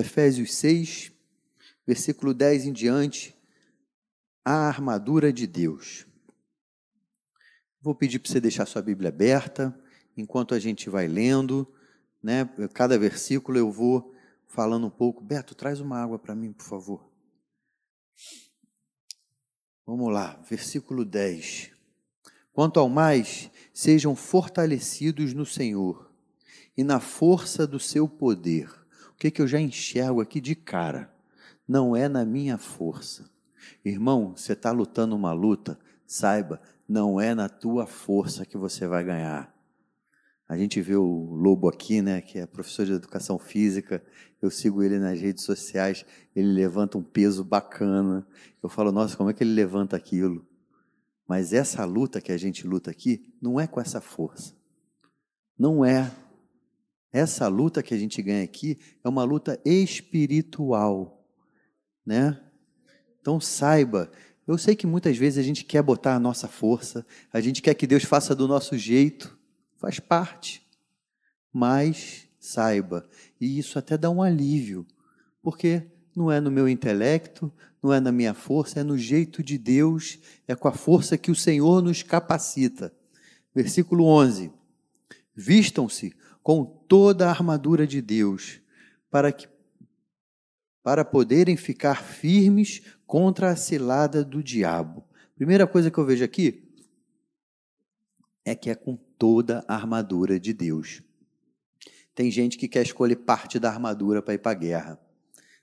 Efésios 6, versículo 10 em diante, a armadura de Deus. Vou pedir para você deixar sua Bíblia aberta, enquanto a gente vai lendo, né? Cada versículo eu vou falando um pouco. Beto, traz uma água para mim, por favor. Vamos lá, versículo 10. Quanto ao mais, sejam fortalecidos no Senhor e na força do seu poder. O que, que eu já enxergo aqui de cara? Não é na minha força. Irmão, você está lutando uma luta, saiba, não é na tua força que você vai ganhar. A gente vê o Lobo aqui, né, que é professor de educação física. Eu sigo ele nas redes sociais. Ele levanta um peso bacana. Eu falo, nossa, como é que ele levanta aquilo? Mas essa luta que a gente luta aqui não é com essa força. Não é. Essa luta que a gente ganha aqui é uma luta espiritual, né? Então saiba, eu sei que muitas vezes a gente quer botar a nossa força, a gente quer que Deus faça do nosso jeito, faz parte. Mas saiba, e isso até dá um alívio, porque não é no meu intelecto, não é na minha força, é no jeito de Deus, é com a força que o Senhor nos capacita. Versículo 11: Vistam-se com toda a armadura de Deus, para que para poderem ficar firmes contra a cilada do diabo. Primeira coisa que eu vejo aqui é que é com toda a armadura de Deus. Tem gente que quer escolher parte da armadura para ir para a guerra.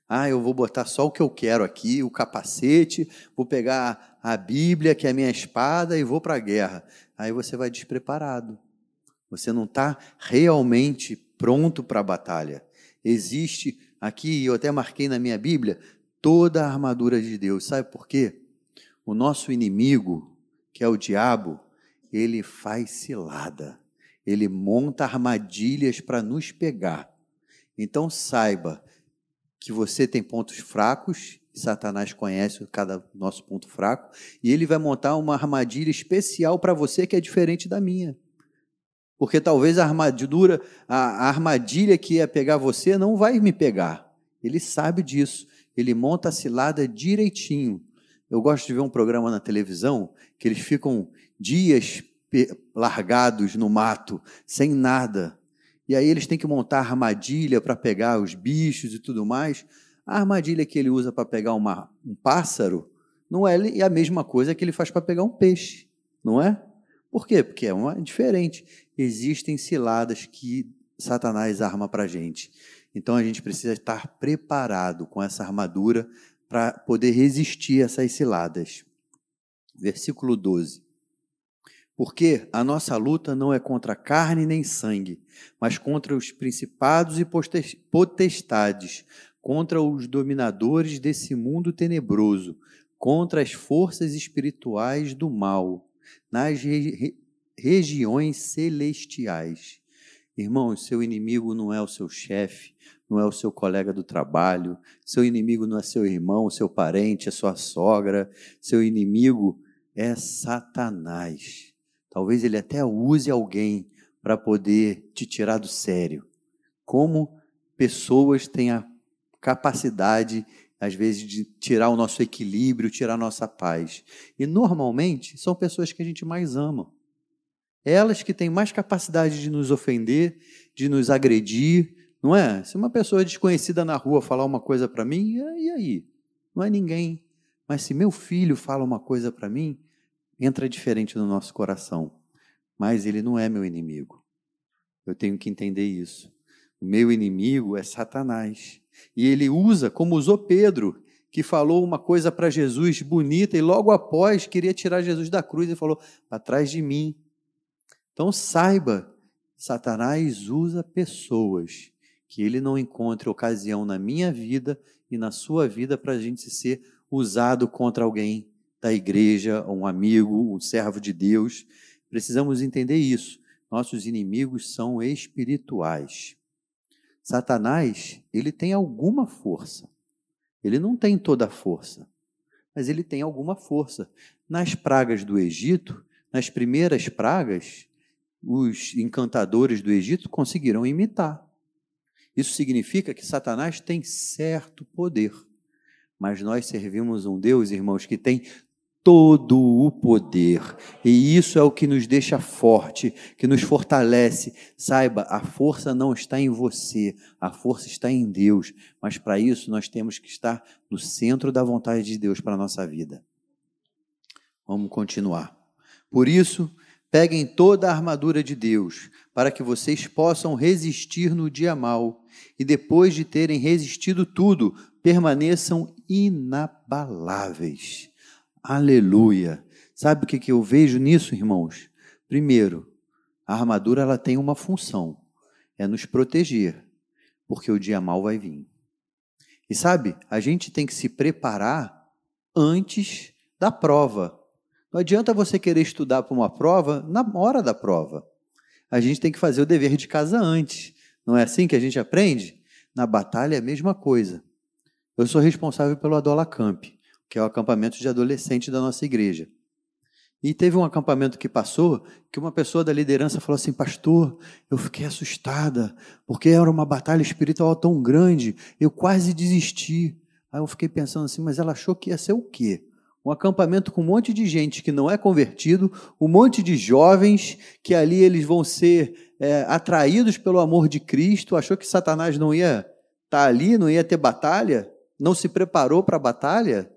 Ah, eu vou botar só o que eu quero aqui, o capacete, vou pegar a Bíblia, que é a minha espada, e vou para a guerra. Aí você vai despreparado. Você não está realmente pronto para a batalha. Existe aqui, eu até marquei na minha Bíblia, toda a armadura de Deus. Sabe por quê? O nosso inimigo, que é o diabo, ele faz cilada. Ele monta armadilhas para nos pegar. Então saiba, que você tem pontos fracos, Satanás conhece cada nosso ponto fraco, e ele vai montar uma armadilha especial para você que é diferente da minha. Porque talvez a armadura, a armadilha que ia pegar você não vai me pegar. Ele sabe disso. Ele monta a cilada direitinho. Eu gosto de ver um programa na televisão que eles ficam dias largados no mato, sem nada, e aí eles têm que montar armadilha para pegar os bichos e tudo mais. A armadilha que ele usa para pegar uma, um pássaro não é a mesma coisa que ele faz para pegar um peixe, não é? Por quê? Porque é uma diferente. Existem ciladas que Satanás arma para a gente. Então a gente precisa estar preparado com essa armadura para poder resistir a essas ciladas. Versículo 12. Porque a nossa luta não é contra carne nem sangue, mas contra os principados e potestades, contra os dominadores desse mundo tenebroso, contra as forças espirituais do mal, nas re regiões celestiais. Irmão, seu inimigo não é o seu chefe, não é o seu colega do trabalho, seu inimigo não é seu irmão, seu parente, é sua sogra, seu inimigo é Satanás. Talvez ele até use alguém para poder te tirar do sério. Como pessoas têm a capacidade, às vezes, de tirar o nosso equilíbrio, tirar a nossa paz. E normalmente são pessoas que a gente mais ama. Elas que têm mais capacidade de nos ofender, de nos agredir, não é? Se uma pessoa desconhecida na rua falar uma coisa para mim, e aí? Não é ninguém. Mas se meu filho fala uma coisa para mim, entra diferente no nosso coração. Mas ele não é meu inimigo. Eu tenho que entender isso. O meu inimigo é Satanás. E ele usa, como usou Pedro, que falou uma coisa para Jesus bonita e logo após queria tirar Jesus da cruz e falou: atrás de mim. Então saiba, Satanás usa pessoas que ele não encontre ocasião na minha vida e na sua vida para a gente ser usado contra alguém da igreja, um amigo, um servo de Deus. Precisamos entender isso. Nossos inimigos são espirituais. Satanás, ele tem alguma força. Ele não tem toda a força, mas ele tem alguma força. Nas pragas do Egito, nas primeiras pragas, os encantadores do Egito conseguiram imitar. Isso significa que Satanás tem certo poder. Mas nós servimos um Deus, irmãos, que tem todo o poder. E isso é o que nos deixa forte, que nos fortalece. Saiba, a força não está em você, a força está em Deus. Mas para isso nós temos que estar no centro da vontade de Deus para a nossa vida. Vamos continuar. Por isso, peguem toda a armadura de Deus, para que vocês possam resistir no dia mal, e depois de terem resistido tudo, permaneçam inabaláveis. Aleluia. Sabe o que, eu vejo nisso, irmãos? Primeiro, a armadura ela tem uma função, é nos proteger, porque o dia mal vai vir. E sabe, a gente tem que se preparar antes da prova. Não adianta você querer estudar para uma prova na hora da prova. A gente tem que fazer o dever de casa antes. Não é assim que a gente aprende? Na batalha é a mesma coisa. Eu sou responsável pelo Adola Camp que é o acampamento de adolescente da nossa igreja. E teve um acampamento que passou que uma pessoa da liderança falou assim: Pastor, eu fiquei assustada, porque era uma batalha espiritual tão grande, eu quase desisti. Aí eu fiquei pensando assim: Mas ela achou que ia ser o quê? Um acampamento com um monte de gente que não é convertido, um monte de jovens que ali eles vão ser é, atraídos pelo amor de Cristo. Achou que Satanás não ia estar tá ali, não ia ter batalha? Não se preparou para a batalha?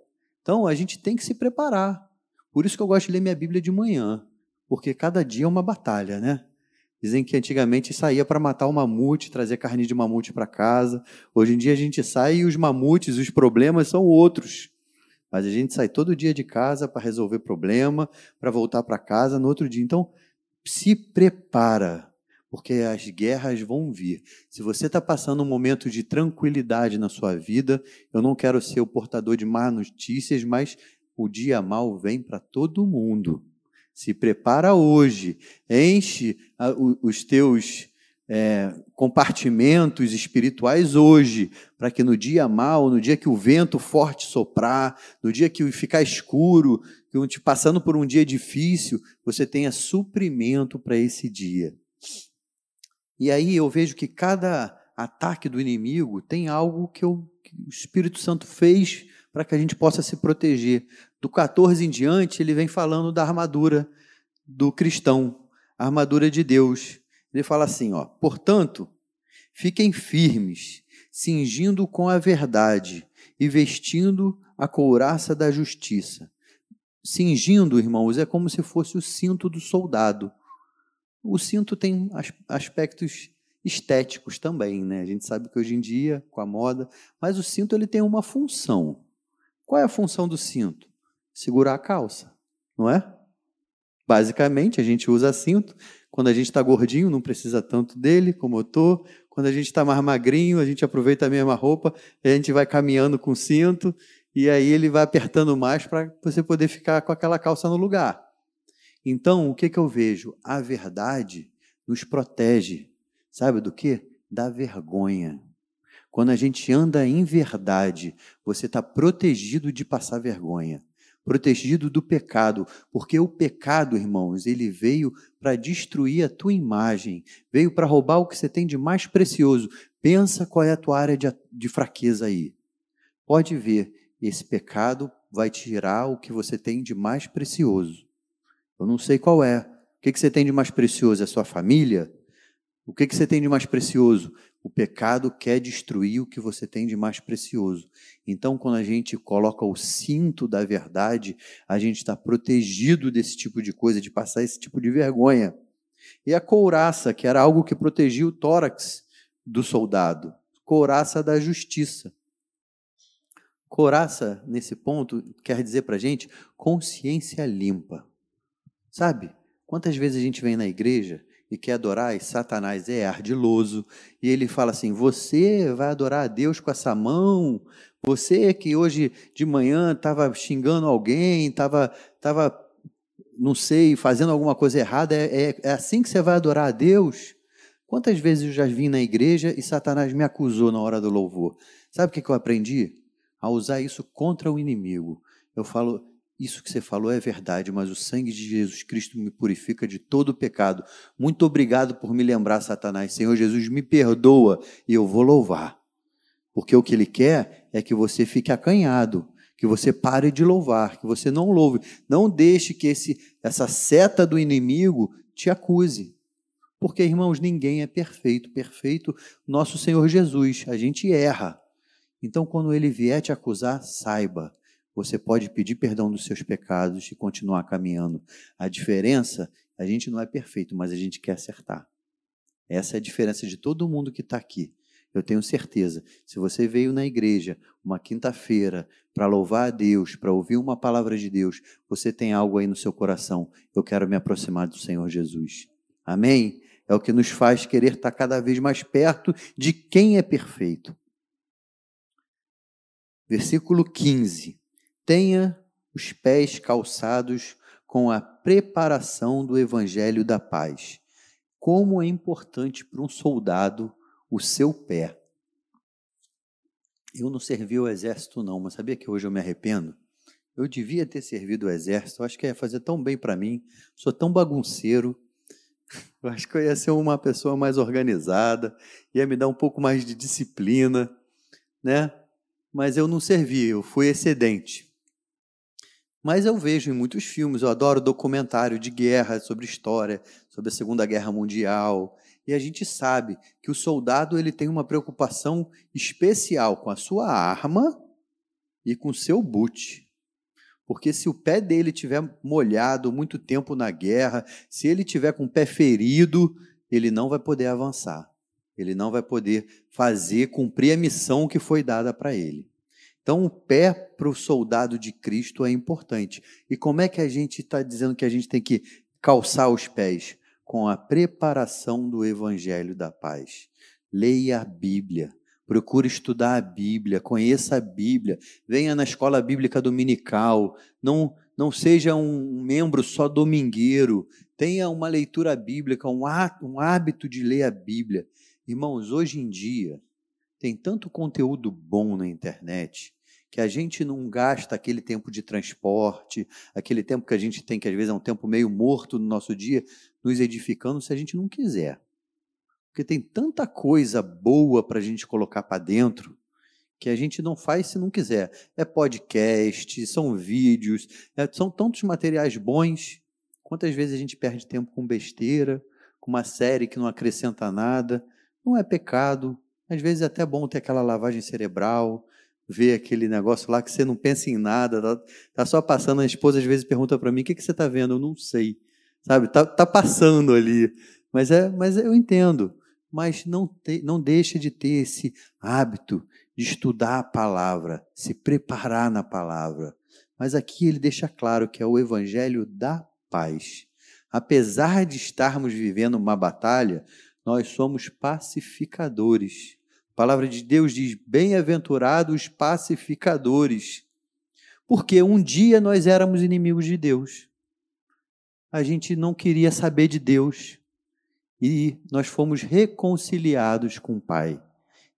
Então, a gente tem que se preparar. Por isso que eu gosto de ler minha Bíblia de manhã, porque cada dia é uma batalha, né? Dizem que antigamente saía para matar o mamute, trazer carne de mamute para casa. Hoje em dia a gente sai e os mamutes, os problemas são outros. Mas a gente sai todo dia de casa para resolver problema, para voltar para casa no outro dia. Então, se prepara porque as guerras vão vir. Se você está passando um momento de tranquilidade na sua vida, eu não quero ser o portador de más notícias, mas o dia mal vem para todo mundo. Se prepara hoje, enche os teus é, compartimentos espirituais hoje, para que no dia mal, no dia que o vento forte soprar, no dia que ficar escuro, passando por um dia difícil, você tenha suprimento para esse dia. E aí eu vejo que cada ataque do inimigo tem algo que, eu, que o Espírito Santo fez para que a gente possa se proteger. Do 14 em diante, ele vem falando da armadura do cristão, a armadura de Deus. Ele fala assim, ó: "Portanto, fiquem firmes, cingindo com a verdade e vestindo a couraça da justiça." Cingindo, irmãos, é como se fosse o cinto do soldado. O cinto tem aspectos estéticos também, né? A gente sabe que hoje em dia, com a moda, mas o cinto ele tem uma função. Qual é a função do cinto? Segurar a calça, não é? Basicamente, a gente usa cinto. Quando a gente está gordinho, não precisa tanto dele como eu estou. Quando a gente está mais magrinho, a gente aproveita a mesma roupa, a gente vai caminhando com cinto, e aí ele vai apertando mais para você poder ficar com aquela calça no lugar. Então, o que, que eu vejo? A verdade nos protege. Sabe do que? Da vergonha. Quando a gente anda em verdade, você está protegido de passar vergonha, protegido do pecado, porque o pecado, irmãos, ele veio para destruir a tua imagem, veio para roubar o que você tem de mais precioso. Pensa qual é a tua área de, de fraqueza aí. Pode ver, esse pecado vai tirar o que você tem de mais precioso. Eu não sei qual é. O que, você tem de mais precioso? É sua família? O que, que você tem de mais precioso? O pecado quer destruir o que você tem de mais precioso. Então, quando a gente coloca o cinto da verdade, a gente está protegido desse tipo de coisa, de passar esse tipo de vergonha. E a couraça, que era algo que protegia o tórax do soldado couraça da justiça. Couraça, nesse ponto, quer dizer para a gente consciência limpa. Sabe? Quantas vezes a gente vem na igreja e quer adorar e Satanás é ardiloso e ele fala assim: Você vai adorar a Deus com essa mão? Você que hoje de manhã estava xingando alguém, estava, tava, não sei, fazendo alguma coisa errada, é, é, é assim que você vai adorar a Deus? Quantas vezes eu já vim na igreja e Satanás me acusou na hora do louvor? Sabe o que eu aprendi? A usar isso contra o inimigo. Eu falo, isso que você falou é verdade, mas o sangue de Jesus Cristo me purifica de todo pecado. Muito obrigado por me lembrar, Satanás. Senhor Jesus, me perdoa e eu vou louvar. Porque o que ele quer é que você fique acanhado, que você pare de louvar, que você não louve. Não deixe que esse, essa seta do inimigo te acuse. Porque, irmãos, ninguém é perfeito. Perfeito, nosso Senhor Jesus. A gente erra. Então, quando ele vier te acusar, saiba você pode pedir perdão dos seus pecados e continuar caminhando. A diferença, a gente não é perfeito, mas a gente quer acertar. Essa é a diferença de todo mundo que está aqui. Eu tenho certeza. Se você veio na igreja uma quinta-feira para louvar a Deus, para ouvir uma palavra de Deus, você tem algo aí no seu coração. Eu quero me aproximar do Senhor Jesus. Amém? É o que nos faz querer estar tá cada vez mais perto de quem é perfeito. Versículo 15 tenha os pés calçados com a preparação do evangelho da paz. Como é importante para um soldado o seu pé. Eu não servi o exército não, mas sabia que hoje eu me arrependo? Eu devia ter servido o exército, eu acho que ia fazer tão bem para mim, sou tão bagunceiro. Eu acho que eu ia ser uma pessoa mais organizada, ia me dar um pouco mais de disciplina, né? Mas eu não servi, eu fui excedente. Mas eu vejo em muitos filmes, eu adoro documentário de guerra, sobre história, sobre a Segunda Guerra Mundial, e a gente sabe que o soldado ele tem uma preocupação especial com a sua arma e com o seu boot. Porque se o pé dele tiver molhado muito tempo na guerra, se ele tiver com o pé ferido, ele não vai poder avançar. Ele não vai poder fazer cumprir a missão que foi dada para ele. Então, o pé para o soldado de Cristo é importante. E como é que a gente está dizendo que a gente tem que calçar os pés? Com a preparação do Evangelho da Paz. Leia a Bíblia, procure estudar a Bíblia, conheça a Bíblia, venha na escola bíblica dominical, não, não seja um membro só domingueiro, tenha uma leitura bíblica, um, um hábito de ler a Bíblia. Irmãos, hoje em dia, tem tanto conteúdo bom na internet que a gente não gasta aquele tempo de transporte, aquele tempo que a gente tem, que às vezes é um tempo meio morto no nosso dia, nos edificando se a gente não quiser. Porque tem tanta coisa boa para a gente colocar para dentro que a gente não faz se não quiser. É podcast, são vídeos, é, são tantos materiais bons. Quantas vezes a gente perde tempo com besteira, com uma série que não acrescenta nada? Não é pecado. Às vezes é até bom ter aquela lavagem cerebral, ver aquele negócio lá que você não pensa em nada, tá, tá só passando. A esposa às vezes pergunta para mim: o que, que você está vendo? Eu não sei, sabe? Tá, tá passando ali, mas é, mas eu entendo. Mas não te, não deixa de ter esse hábito de estudar a palavra, se preparar na palavra. Mas aqui ele deixa claro que é o evangelho da paz. Apesar de estarmos vivendo uma batalha, nós somos pacificadores a palavra de Deus diz: Bem-aventurados pacificadores. Porque um dia nós éramos inimigos de Deus. A gente não queria saber de Deus. E nós fomos reconciliados com o Pai.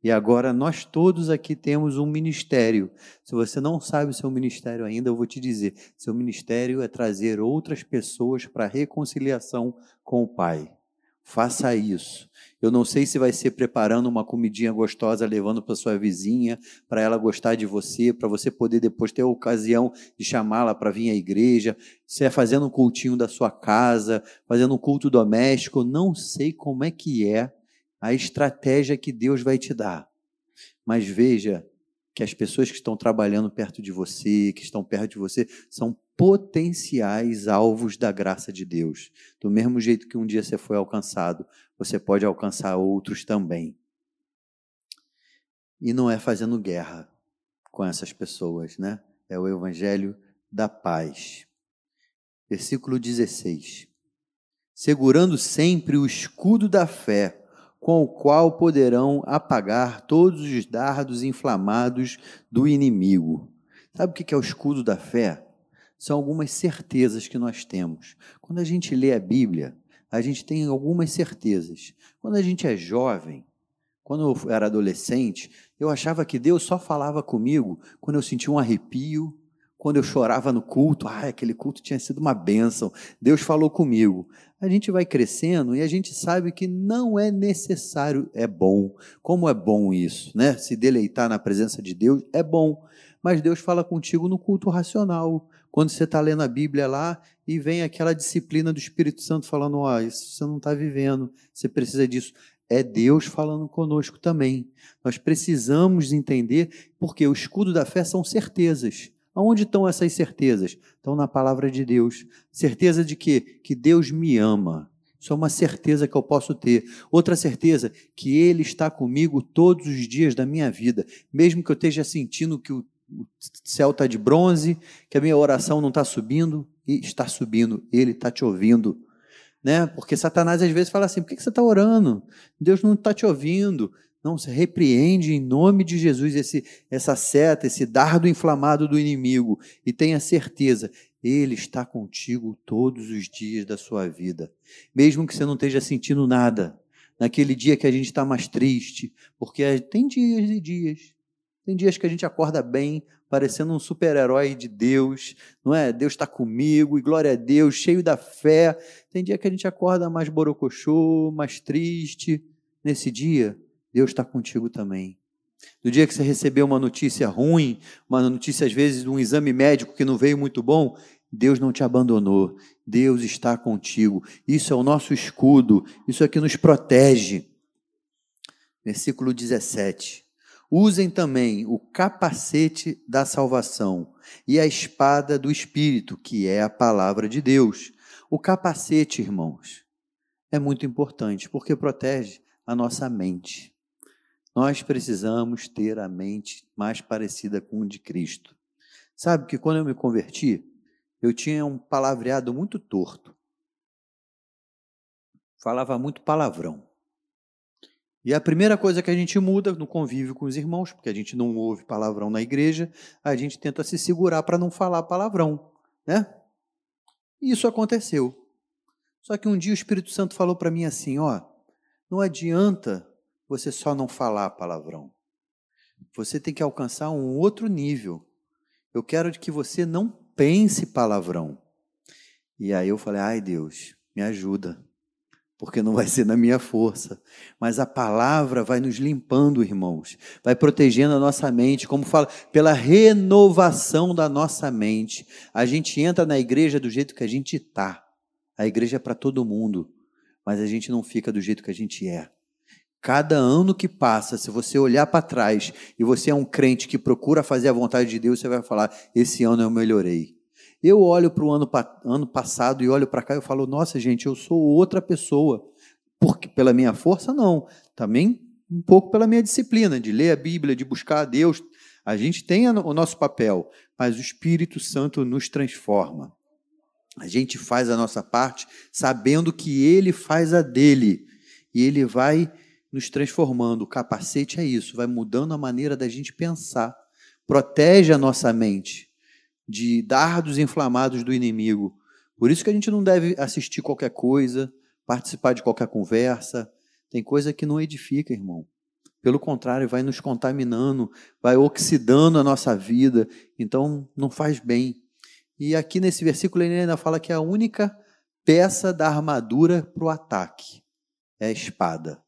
E agora nós todos aqui temos um ministério. Se você não sabe o seu ministério ainda, eu vou te dizer: seu ministério é trazer outras pessoas para a reconciliação com o Pai. Faça isso. Eu não sei se vai ser preparando uma comidinha gostosa, levando para sua vizinha, para ela gostar de você, para você poder depois ter a ocasião de chamá-la para vir à igreja, se é fazendo um cultinho da sua casa, fazendo um culto doméstico, não sei como é que é a estratégia que Deus vai te dar. Mas veja que as pessoas que estão trabalhando perto de você, que estão perto de você, são potenciais alvos da graça de Deus. Do mesmo jeito que um dia você foi alcançado, você pode alcançar outros também. E não é fazendo guerra com essas pessoas, né? É o evangelho da paz. Versículo 16. Segurando sempre o escudo da fé, com o qual poderão apagar todos os dardos inflamados do inimigo. Sabe o que é o escudo da fé? São algumas certezas que nós temos. Quando a gente lê a Bíblia, a gente tem algumas certezas. Quando a gente é jovem, quando eu era adolescente, eu achava que Deus só falava comigo quando eu sentia um arrepio, quando eu chorava no culto, ah, aquele culto tinha sido uma bênção, Deus falou comigo. A gente vai crescendo e a gente sabe que não é necessário, é bom. Como é bom isso, né? Se deleitar na presença de Deus é bom, mas Deus fala contigo no culto racional. Quando você está lendo a Bíblia lá e vem aquela disciplina do Espírito Santo falando: oh, isso você não está vivendo, você precisa disso. É Deus falando conosco também. Nós precisamos entender, porque o escudo da fé são certezas. Aonde estão essas certezas? Estão na palavra de Deus. Certeza de quê? Que Deus me ama. Isso é uma certeza que eu posso ter. Outra certeza, que Ele está comigo todos os dias da minha vida. Mesmo que eu esteja sentindo que o céu está de bronze, que a minha oração não está subindo, e está subindo, Ele está te ouvindo. Né? Porque Satanás às vezes fala assim: por que você está orando? Deus não está te ouvindo. Não, repreende em nome de Jesus esse, essa seta, esse dardo inflamado do inimigo e tenha certeza, ele está contigo todos os dias da sua vida. Mesmo que você não esteja sentindo nada, naquele dia que a gente está mais triste, porque tem dias e dias. Tem dias que a gente acorda bem, parecendo um super-herói de Deus, não é? Deus está comigo e glória a Deus, cheio da fé. Tem dia que a gente acorda mais borocochô, mais triste. Nesse dia, Deus está contigo também. No dia que você recebeu uma notícia ruim, uma notícia às vezes de um exame médico que não veio muito bom, Deus não te abandonou. Deus está contigo. Isso é o nosso escudo. Isso é que nos protege. Versículo 17. Usem também o capacete da salvação e a espada do Espírito, que é a palavra de Deus. O capacete, irmãos, é muito importante porque protege a nossa mente. Nós precisamos ter a mente mais parecida com o de Cristo. Sabe que quando eu me converti, eu tinha um palavreado muito torto. Falava muito palavrão. E a primeira coisa que a gente muda no convívio com os irmãos, porque a gente não ouve palavrão na igreja, a gente tenta se segurar para não falar palavrão, né? E isso aconteceu. Só que um dia o Espírito Santo falou para mim assim, ó, não adianta você só não falar palavrão. Você tem que alcançar um outro nível. Eu quero que você não pense palavrão. E aí eu falei: ai Deus, me ajuda, porque não vai ser na minha força. Mas a palavra vai nos limpando, irmãos, vai protegendo a nossa mente, como fala, pela renovação da nossa mente. A gente entra na igreja do jeito que a gente está. A igreja é para todo mundo, mas a gente não fica do jeito que a gente é. Cada ano que passa, se você olhar para trás e você é um crente que procura fazer a vontade de Deus, você vai falar: esse ano eu melhorei. Eu olho para o ano, ano passado e olho para cá e falo: nossa, gente, eu sou outra pessoa. Porque pela minha força, não. Também um pouco pela minha disciplina de ler a Bíblia, de buscar a Deus. A gente tem o nosso papel, mas o Espírito Santo nos transforma. A gente faz a nossa parte sabendo que Ele faz a dele. E Ele vai nos transformando. O capacete é isso, vai mudando a maneira da gente pensar. Protege a nossa mente de dardos inflamados do inimigo. Por isso que a gente não deve assistir qualquer coisa, participar de qualquer conversa. Tem coisa que não edifica, irmão. Pelo contrário, vai nos contaminando, vai oxidando a nossa vida. Então, não faz bem. E aqui nesse versículo ele ainda fala que a única peça da armadura para o ataque é a espada.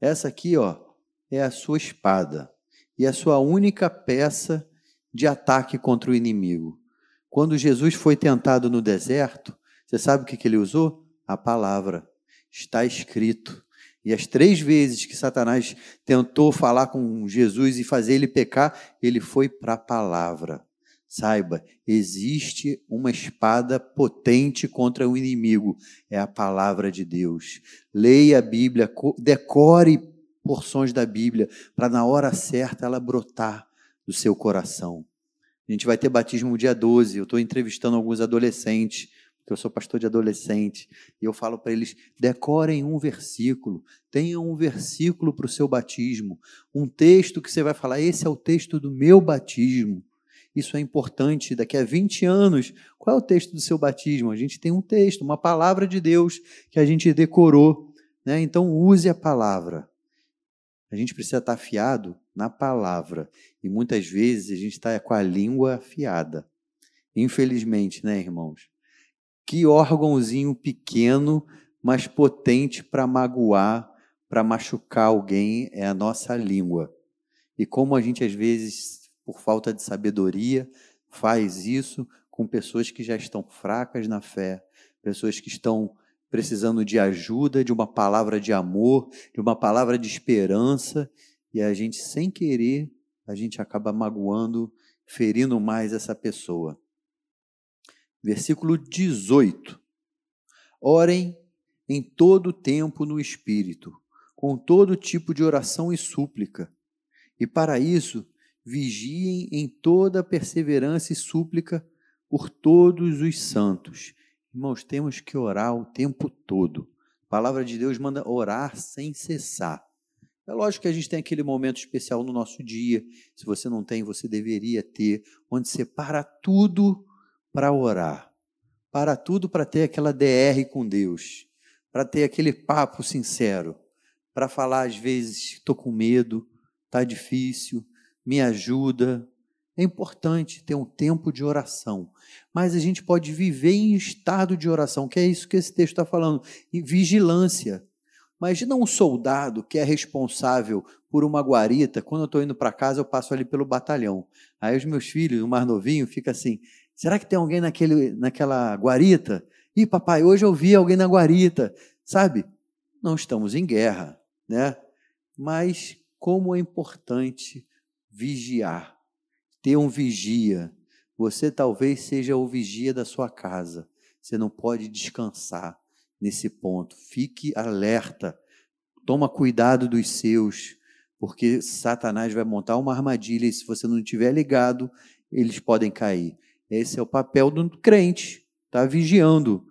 Essa aqui, ó, é a sua espada e a sua única peça de ataque contra o inimigo. Quando Jesus foi tentado no deserto, você sabe o que, ele usou? A palavra. Está escrito. E as três vezes que Satanás tentou falar com Jesus e fazer ele pecar, ele foi para a palavra. Saiba, existe uma espada potente contra o inimigo, é a palavra de Deus. Leia a Bíblia, decore porções da Bíblia, para na hora certa ela brotar do seu coração. A gente vai ter batismo no dia 12. Eu estou entrevistando alguns adolescentes, porque eu sou pastor de adolescente, e eu falo para eles: decorem um versículo, tenham um versículo para o seu batismo, um texto que você vai falar: esse é o texto do meu batismo. Isso é importante. Daqui a 20 anos, qual é o texto do seu batismo? A gente tem um texto, uma palavra de Deus que a gente decorou. Né? Então, use a palavra. A gente precisa estar afiado na palavra. E muitas vezes a gente está com a língua afiada. Infelizmente, né, irmãos? Que órgãozinho pequeno, mas potente para magoar, para machucar alguém é a nossa língua. E como a gente às vezes, por falta de sabedoria, faz isso com pessoas que já estão fracas na fé, pessoas que estão precisando de ajuda, de uma palavra de amor, de uma palavra de esperança, e a gente, sem querer, a gente acaba magoando, ferindo mais essa pessoa. Versículo 18. Orem em todo tempo no Espírito, com todo tipo de oração e súplica. E para isso, vigiem em toda perseverança e súplica por todos os santos Irmãos, temos que orar o tempo todo. A palavra de Deus manda orar sem cessar. É lógico que a gente tem aquele momento especial no nosso dia. Se você não tem, você deveria ter, onde você para tudo para orar. Para tudo para ter aquela DR com Deus. Para ter aquele papo sincero. Para falar, às vezes, estou com medo, está difícil, me ajuda, é importante ter um tempo de oração, mas a gente pode viver em estado de oração, que é isso que esse texto está falando, vigilância. Imagina um soldado que é responsável por uma guarita. Quando eu estou indo para casa, eu passo ali pelo batalhão. Aí os meus filhos, o mais novinho, fica assim: será que tem alguém naquele, naquela guarita? Ih, papai, hoje eu vi alguém na guarita. Sabe? Não estamos em guerra, né? Mas como é importante vigiar ter um vigia. Você talvez seja o vigia da sua casa. Você não pode descansar nesse ponto. Fique alerta. Toma cuidado dos seus, porque Satanás vai montar uma armadilha e se você não estiver ligado, eles podem cair. Esse é o papel do crente, tá vigiando.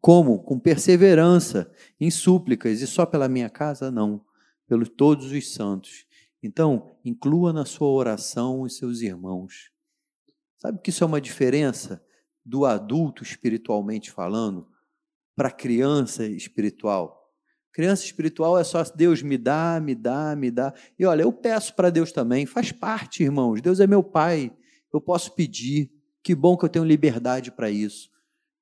Como? Com perseverança, em súplicas, e só pela minha casa? Não, pelos todos os santos. Então, inclua na sua oração os seus irmãos. Sabe que isso é uma diferença do adulto espiritualmente falando para criança espiritual? Criança espiritual é só Deus me dá, me dá, me dá. E olha, eu peço para Deus também, faz parte, irmãos. Deus é meu pai, eu posso pedir. Que bom que eu tenho liberdade para isso.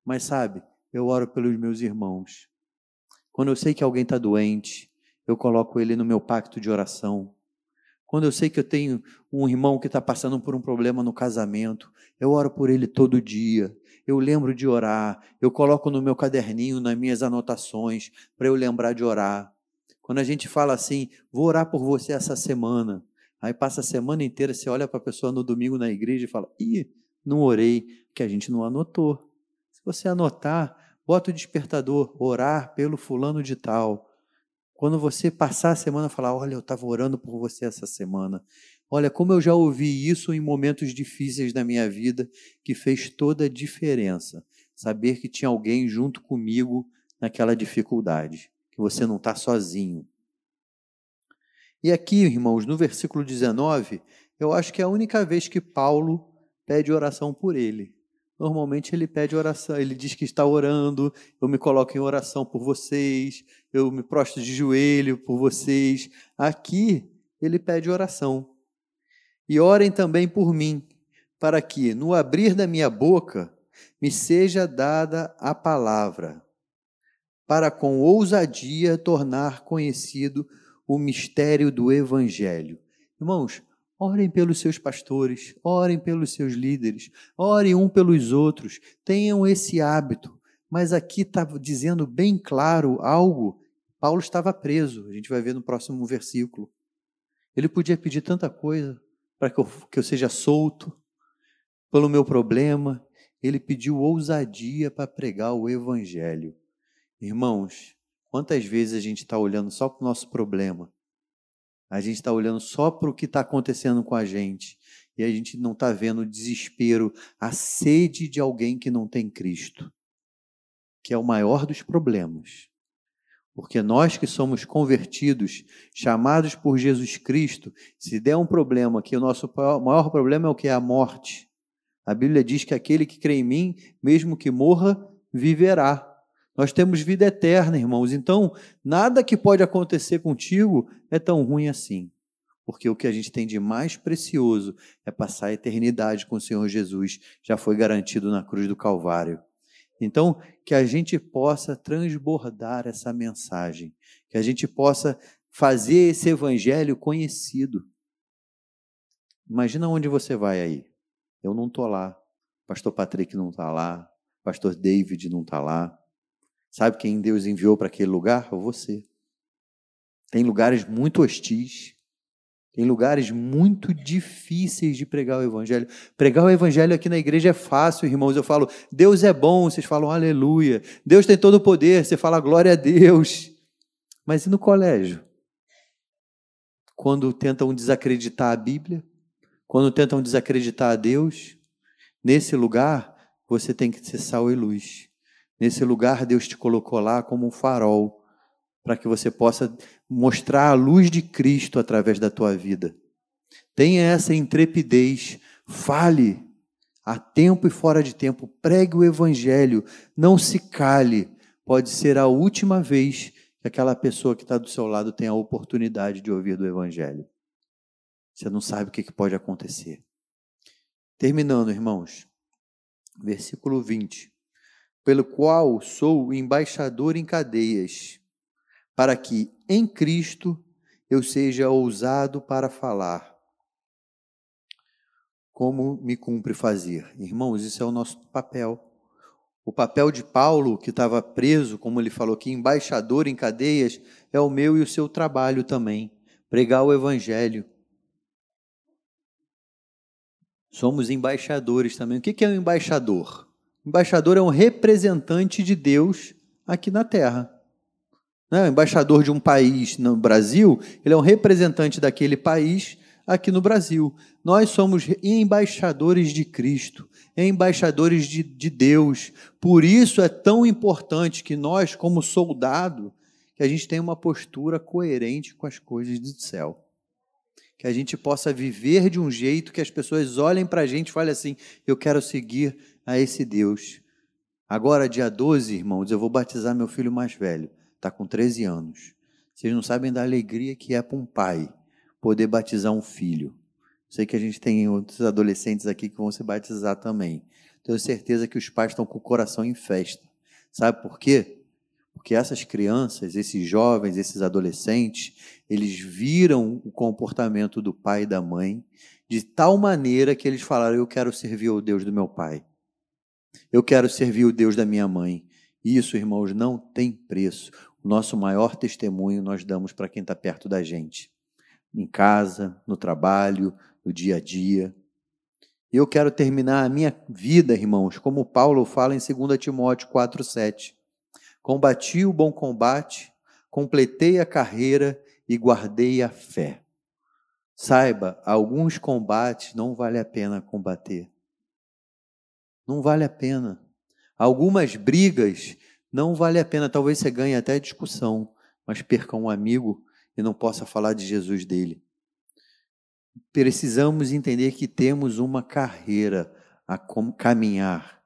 Mas sabe, eu oro pelos meus irmãos. Quando eu sei que alguém está doente, eu coloco ele no meu pacto de oração. Quando eu sei que eu tenho um irmão que está passando por um problema no casamento, eu oro por ele todo dia. Eu lembro de orar, eu coloco no meu caderninho, nas minhas anotações, para eu lembrar de orar. Quando a gente fala assim, vou orar por você essa semana, aí passa a semana inteira, você olha para a pessoa no domingo na igreja e fala, ih, não orei, que a gente não anotou. Se você anotar, bota o despertador, orar pelo fulano de tal. Quando você passar a semana falar, olha, eu estava orando por você essa semana. Olha, como eu já ouvi isso em momentos difíceis da minha vida, que fez toda a diferença. Saber que tinha alguém junto comigo naquela dificuldade, que você não está sozinho. E aqui, irmãos, no versículo 19, eu acho que é a única vez que Paulo pede oração por ele. Normalmente ele pede oração, ele diz que está orando, eu me coloco em oração por vocês, eu me prostro de joelho por vocês. Aqui ele pede oração. E orem também por mim, para que no abrir da minha boca me seja dada a palavra, para com ousadia tornar conhecido o mistério do evangelho. Irmãos, Orem pelos seus pastores, orem pelos seus líderes, orem um pelos outros, tenham esse hábito. Mas aqui está dizendo bem claro algo. Paulo estava preso, a gente vai ver no próximo versículo. Ele podia pedir tanta coisa para que eu, que eu seja solto pelo meu problema. Ele pediu ousadia para pregar o evangelho. Irmãos, quantas vezes a gente está olhando só para o nosso problema a gente está olhando só para o que está acontecendo com a gente e a gente não está vendo o desespero, a sede de alguém que não tem Cristo, que é o maior dos problemas. Porque nós que somos convertidos, chamados por Jesus Cristo, se der um problema, que o nosso maior problema é o que é a morte. A Bíblia diz que aquele que crê em mim, mesmo que morra, viverá. Nós temos vida eterna, irmãos. Então, nada que pode acontecer contigo é tão ruim assim. porque o que a gente tem de mais precioso é passar a eternidade com o Senhor Jesus, já foi garantido na cruz do Calvário. Então, que a gente possa transbordar essa mensagem, que a gente possa fazer esse evangelho conhecido. Imagina onde você vai aí. Eu não estou lá, pastor Patrick não está lá, pastor David não está lá. Sabe quem Deus enviou para aquele lugar? Você. Tem lugares muito hostis, tem lugares muito difíceis de pregar o Evangelho. Pregar o Evangelho aqui na igreja é fácil, irmãos. Eu falo, Deus é bom, vocês falam aleluia. Deus tem todo o poder, você fala glória a Deus. Mas e no colégio? Quando tentam desacreditar a Bíblia, quando tentam desacreditar a Deus, nesse lugar você tem que ser sal e luz. Nesse lugar Deus te colocou lá como um farol para que você possa mostrar a luz de Cristo através da tua vida. Tenha essa intrepidez, fale a tempo e fora de tempo, pregue o evangelho, não se cale. Pode ser a última vez que aquela pessoa que está do seu lado tem a oportunidade de ouvir do evangelho. Você não sabe o que pode acontecer. Terminando, irmãos, versículo 20. Pelo qual sou embaixador em cadeias para que em Cristo eu seja ousado para falar. Como me cumpre fazer? Irmãos, isso é o nosso papel. O papel de Paulo, que estava preso, como ele falou aqui, embaixador em cadeias, é o meu e o seu trabalho também. Pregar o Evangelho. Somos embaixadores também. O que é um embaixador? Embaixador é um representante de Deus aqui na terra né, embaixador de um país no Brasil, ele é um representante daquele país aqui no Brasil. Nós somos embaixadores de Cristo, embaixadores de, de Deus. Por isso é tão importante que nós, como soldado, que a gente tenha uma postura coerente com as coisas do céu. Que a gente possa viver de um jeito que as pessoas olhem para a gente e falem assim: eu quero seguir a esse Deus. Agora, dia 12, irmãos, eu vou batizar meu filho mais velho está com 13 anos. Vocês não sabem da alegria que é para um pai poder batizar um filho. Sei que a gente tem outros adolescentes aqui que vão se batizar também. Tenho certeza que os pais estão com o coração em festa. Sabe por quê? Porque essas crianças, esses jovens, esses adolescentes, eles viram o comportamento do pai e da mãe de tal maneira que eles falaram: Eu quero servir o Deus do meu pai. Eu quero servir o Deus da minha mãe. Isso, irmãos, não tem preço. O nosso maior testemunho nós damos para quem está perto da gente, em casa, no trabalho, no dia a dia. Eu quero terminar a minha vida, irmãos, como Paulo fala em 2 Timóteo 4,7. Combati o bom combate, completei a carreira e guardei a fé. Saiba, alguns combates não vale a pena combater. Não vale a pena. Algumas brigas não vale a pena, talvez você ganhe até discussão, mas perca um amigo e não possa falar de Jesus dele. Precisamos entender que temos uma carreira a caminhar.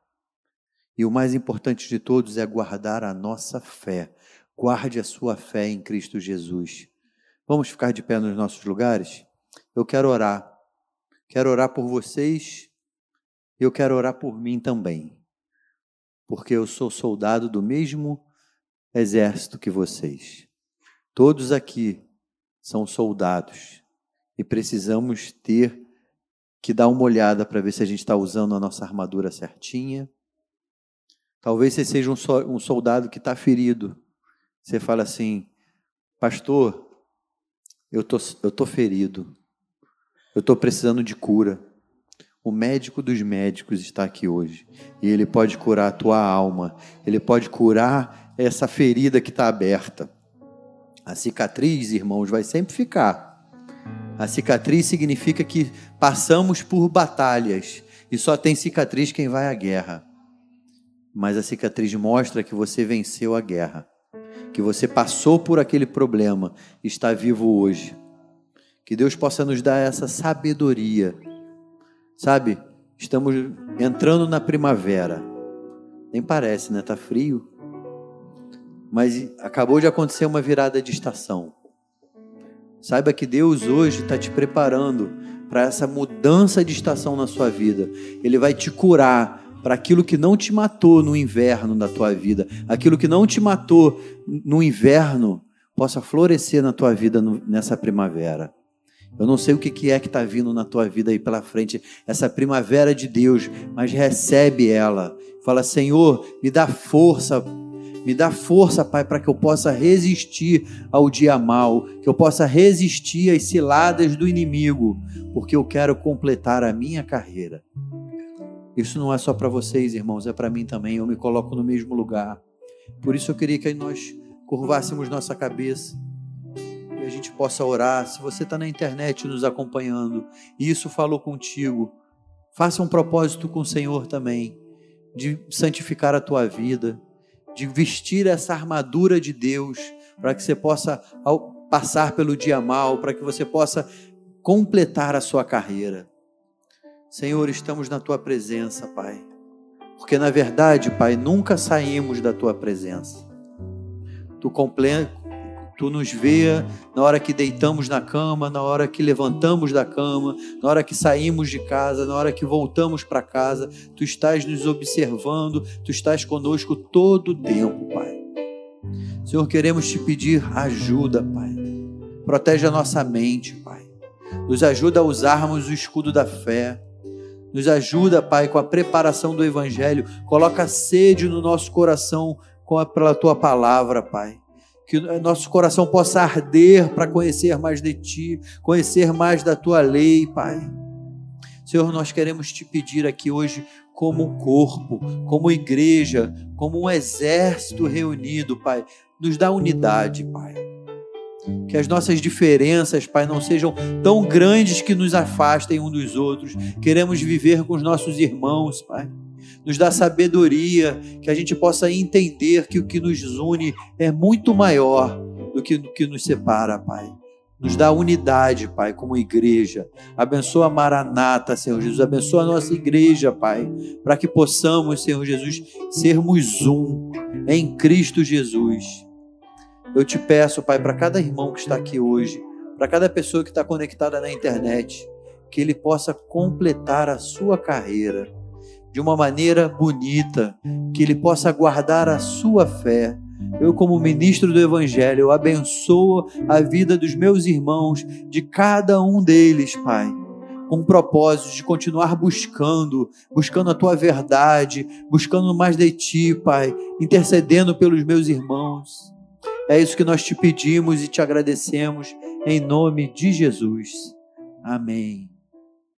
E o mais importante de todos é guardar a nossa fé. Guarde a sua fé em Cristo Jesus. Vamos ficar de pé nos nossos lugares? Eu quero orar. Quero orar por vocês. Eu quero orar por mim também porque eu sou soldado do mesmo exército que vocês. Todos aqui são soldados e precisamos ter que dar uma olhada para ver se a gente está usando a nossa armadura certinha. Talvez você seja um soldado que está ferido. Você fala assim, pastor, eu tô, eu tô ferido. Eu estou precisando de cura. O médico dos médicos está aqui hoje. E ele pode curar a tua alma. Ele pode curar essa ferida que está aberta. A cicatriz, irmãos, vai sempre ficar. A cicatriz significa que passamos por batalhas. E só tem cicatriz quem vai à guerra. Mas a cicatriz mostra que você venceu a guerra. Que você passou por aquele problema. Está vivo hoje. Que Deus possa nos dar essa sabedoria Sabe, estamos entrando na primavera. Nem parece, né? Tá frio. Mas acabou de acontecer uma virada de estação. Saiba que Deus hoje está te preparando para essa mudança de estação na sua vida. Ele vai te curar para aquilo que não te matou no inverno da tua vida, aquilo que não te matou no inverno, possa florescer na tua vida nessa primavera. Eu não sei o que é que está vindo na tua vida aí pela frente, essa primavera de Deus, mas recebe ela. Fala, Senhor, me dá força, me dá força, Pai, para que eu possa resistir ao dia mal, que eu possa resistir às ciladas do inimigo, porque eu quero completar a minha carreira. Isso não é só para vocês, irmãos, é para mim também. Eu me coloco no mesmo lugar. Por isso eu queria que nós curvássemos nossa cabeça a gente possa orar. Se você está na internet nos acompanhando e isso falou contigo, faça um propósito com o Senhor também, de santificar a tua vida, de vestir essa armadura de Deus, para que você possa passar pelo dia mal, para que você possa completar a sua carreira. Senhor, estamos na tua presença, Pai. Porque na verdade, Pai, nunca saímos da tua presença. Tu Tu nos vê na hora que deitamos na cama, na hora que levantamos da cama, na hora que saímos de casa, na hora que voltamos para casa. Tu estás nos observando, tu estás conosco todo o tempo, Pai. Senhor, queremos te pedir ajuda, Pai. Protege a nossa mente, Pai. Nos ajuda a usarmos o escudo da fé. Nos ajuda, Pai, com a preparação do Evangelho. Coloca sede no nosso coração com a, pela tua palavra, Pai que nosso coração possa arder para conhecer mais de Ti, conhecer mais da Tua lei, Pai. Senhor, nós queremos te pedir aqui hoje, como corpo, como igreja, como um exército reunido, Pai, nos dá unidade, Pai. Que as nossas diferenças, Pai, não sejam tão grandes que nos afastem um dos outros. Queremos viver com os nossos irmãos, Pai nos dá sabedoria, que a gente possa entender que o que nos une é muito maior do que o que nos separa, Pai. Nos dá unidade, Pai, como igreja. Abençoa a Maranata, Senhor Jesus. Abençoa a nossa igreja, Pai, para que possamos, Senhor Jesus, sermos um em Cristo Jesus. Eu te peço, Pai, para cada irmão que está aqui hoje, para cada pessoa que está conectada na internet, que ele possa completar a sua carreira de uma maneira bonita, que ele possa guardar a sua fé. Eu, como ministro do Evangelho, eu abençoo a vida dos meus irmãos, de cada um deles, Pai, com o propósito de continuar buscando, buscando a tua verdade, buscando mais de ti, Pai, intercedendo pelos meus irmãos. É isso que nós te pedimos e te agradecemos, em nome de Jesus. Amém.